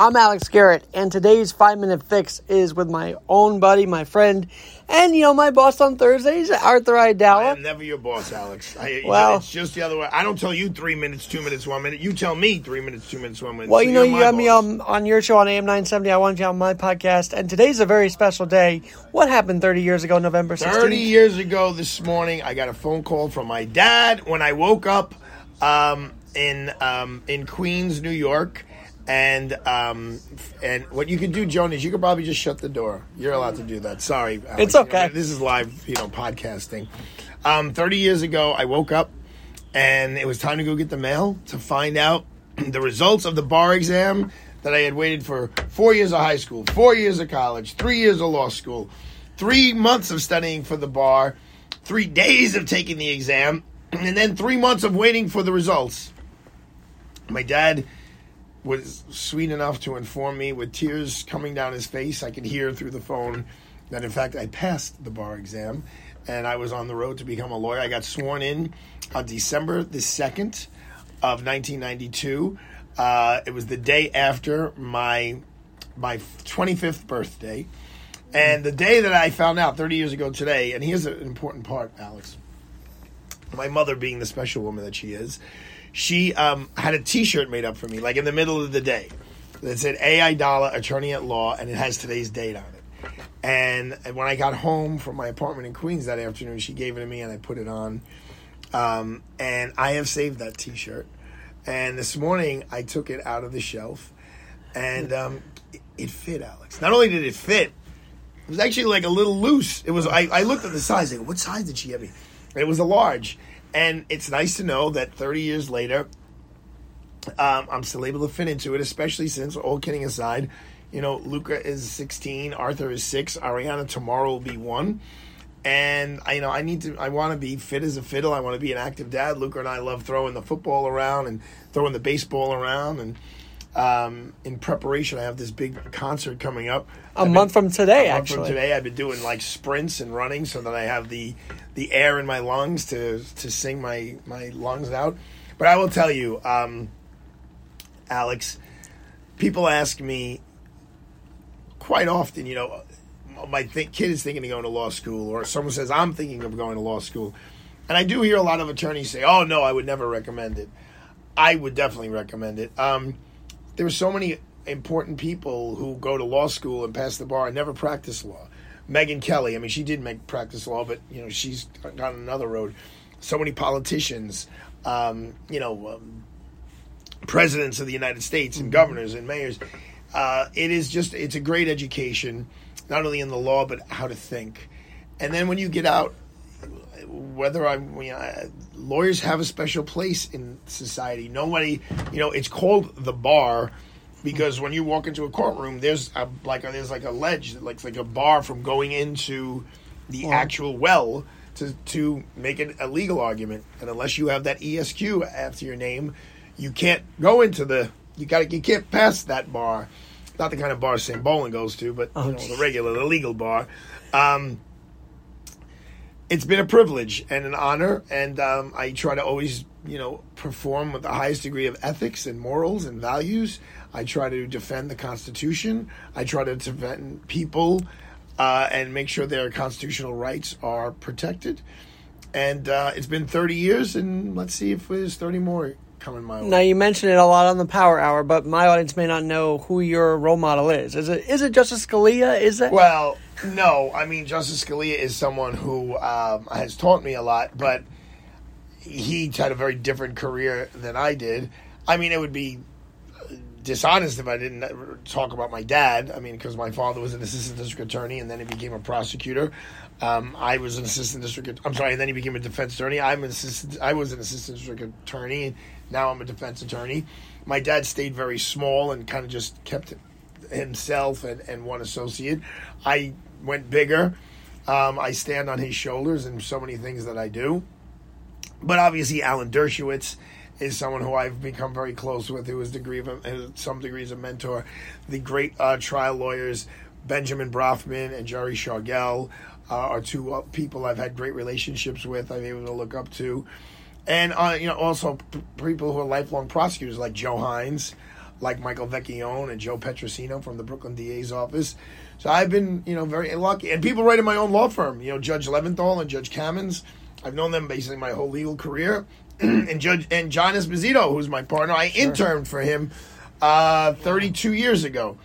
I'm Alex Garrett, and today's five minute fix is with my own buddy, my friend, and you know my boss on Thursdays, Arthur I am never your boss, Alex. I, Well- it's just the other way. I don't tell you three minutes, two minutes, one minute. You tell me three minutes, two minutes, one minute. Well, So you know, you me on on your show on AM 970. I wanted you on my podcast, and today's a very special day. What happened 30 years ago, November 16th? 30 years ago this morning, I got a phone call from my dad when I woke up um, in um, in Queens, New York. And um, and what you could do, Joan, is you could probably just shut the door. You're allowed to do that. Sorry, Alex. It's You know, okay. this is live, you know, podcasting. Um, 30 years ago, I woke up and it was time to go get the mail to find out the results of the bar exam that I had waited for four years of high school, four years of college, three years of law school, three months of studying for the bar, three days of taking the exam, and then three months of waiting for the results. My dad was sweet enough to inform me with tears coming down his face. I could hear through the phone that, in fact, I passed the bar exam and I was on the road to become a lawyer. I got sworn in on December the 2nd of 1992. Uh, it was the day after my my 25th birthday. And the day that I found out 30 years ago today, and here's an important part, Alex. My mother, being the special woman that she is, she um, had a T-shirt made up for me, like in the middle of the day, that said "Aidala, Attorney at Law," and it has today's date on it. And, when I got home from my apartment in Queens that afternoon, she gave it to me, and I put it on. Um, and I have saved that T-shirt. And this morning, I took it out of the shelf, and um, it, it fit, Alex. Not only did it fit, it was actually like a little loose. It was. I, I looked at the size. Go, what size did she have me? It was a large, and it's nice to know that 30 years later, um, I'm still able to fit into it. Especially since, all kidding aside, you know, Luca is 16, Arthur is six, Ariana tomorrow will be one, and I, you know, I need to. I want to be fit as a fiddle. I want to be an active dad. Luca and I love throwing the football around and throwing the baseball around and. Um, in preparation, I have this big concert coming up. A month from today, A month from actually. today, I've been doing like sprints and running so that I have the the air in my lungs to to sing my my lungs out. But I will tell you, um, Alex, people ask me quite often. You know, my th- kid is thinking of going to law school, or someone says I'm thinking of going to law school, and I do hear a lot of attorneys say, "Oh no, I would never recommend it." I would definitely recommend it. Um, there are so many important people who go to law school and pass the bar and never practice law. Megyn Kelly, I mean, she did make practice law, but you know, she's gone another road. So many politicians, um, you know, um, presidents of the United States and governors and mayors. Uh, it is just it's a great education, not only in the law but how to think. And then when you get out, whether I'm, you know, lawyers have a special place in society. Nobody, you know, it's called the bar because when you walk into a courtroom, there's a, like a, there's like a ledge, like like a bar from going into the actual well to to make an, a legal argument. And unless you have that ESQ after your name, you can't go into the you got you can't pass that bar. Not the kind of bar Sambolino goes to, but you know the regular, the legal bar. Um, it's been a privilege and an honor, and um, I try to always, you know, perform with the highest degree of ethics and morals and values. I try to defend the Constitution. I try to defend people uh, and make sure their constitutional rights are protected. And uh, it's been 30 years, and let's see if there's 30 more coming my way. Now you mentioned it a lot on the Power Hour, but my audience may not know who your role model is. Is it is it Justice Scalia? Is that Well, no. I mean, Justice Scalia is someone who um, has taught me a lot, but he had a very different career than I did. I mean, it would be dishonest if I didn't talk about my dad. I mean, because my father was an assistant district attorney and then he became a prosecutor. Um, I was an assistant district. I'm sorry, and then he became a defense attorney. I'm an assistant. I was an assistant district attorney, and now I'm a defense attorney. My dad stayed very small and kind of just kept himself and, and one associate. I went bigger. Um, I stand on his shoulders in so many things that I do. But obviously, Alan Dershowitz is someone who I've become very close with, who is degree of a, some degrees a mentor. The great uh, trial lawyers Benjamin Brafman and Jerry Shargel uh, are two uh, people I've had great relationships with. I'm able to look up to, and uh, you know also p- people who are lifelong prosecutors like Joe Hynes. like Michael Vecchione and Joe Petrosino from the Brooklyn DA's office. So I've been, you know, very lucky. And people right in my own law firm, you know, Judge Leventhal and Judge Kamins. I've known them basically my whole legal career. and Judge and John Esposito, who's my partner, I sure. interned for him uh, 32 years ago.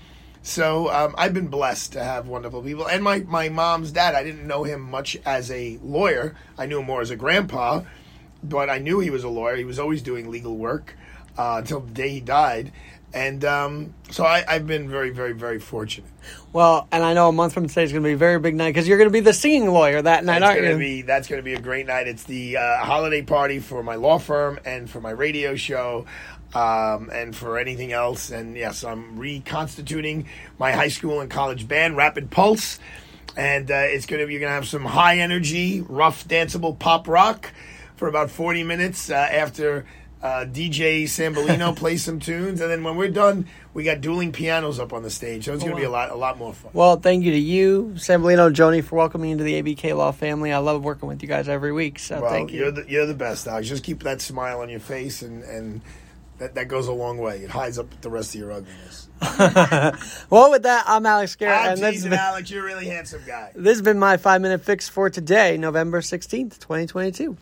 So um, I've been blessed to have wonderful people. And my, my mom's dad, I didn't know him much as a lawyer. I knew him more as a grandpa, but I knew he was a lawyer. He was always doing legal work uh, until the day he died. And um, so I, have been very, very, very fortunate. Well, and I know a month from today is going to be a very big night because you're going to be the singing lawyer that night, that's aren't you? Be, that's going to be a great night. It's the uh, holiday party for my law firm and for my radio show. Um, and for anything else. And yes, I'm reconstituting my high school and college band, Rapid Pulse, and uh, it's gonna be you're gonna have some high energy, rough, danceable pop rock for about 40 minutes uh, after uh, DJ Sambolino plays some tunes, and then when we're done, we got dueling pianos up on the stage. So it's oh, going to wow. be a lot, a lot more fun. Well, thank you to you, Sambolino, Joni, for welcoming me into the ABK Law family. I love working with you guys every week. So well, thank you. You're the, you're the best, Alex. Just keep that smile on your face, and and that, that goes a long way. It hides up the rest of your ugliness. well, with that, I'm Alex Garrett. I'm and teasing, been, Alex. You're a really handsome guy. This has been my five minute fix for today, November 16th, 2022.